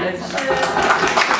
Let's.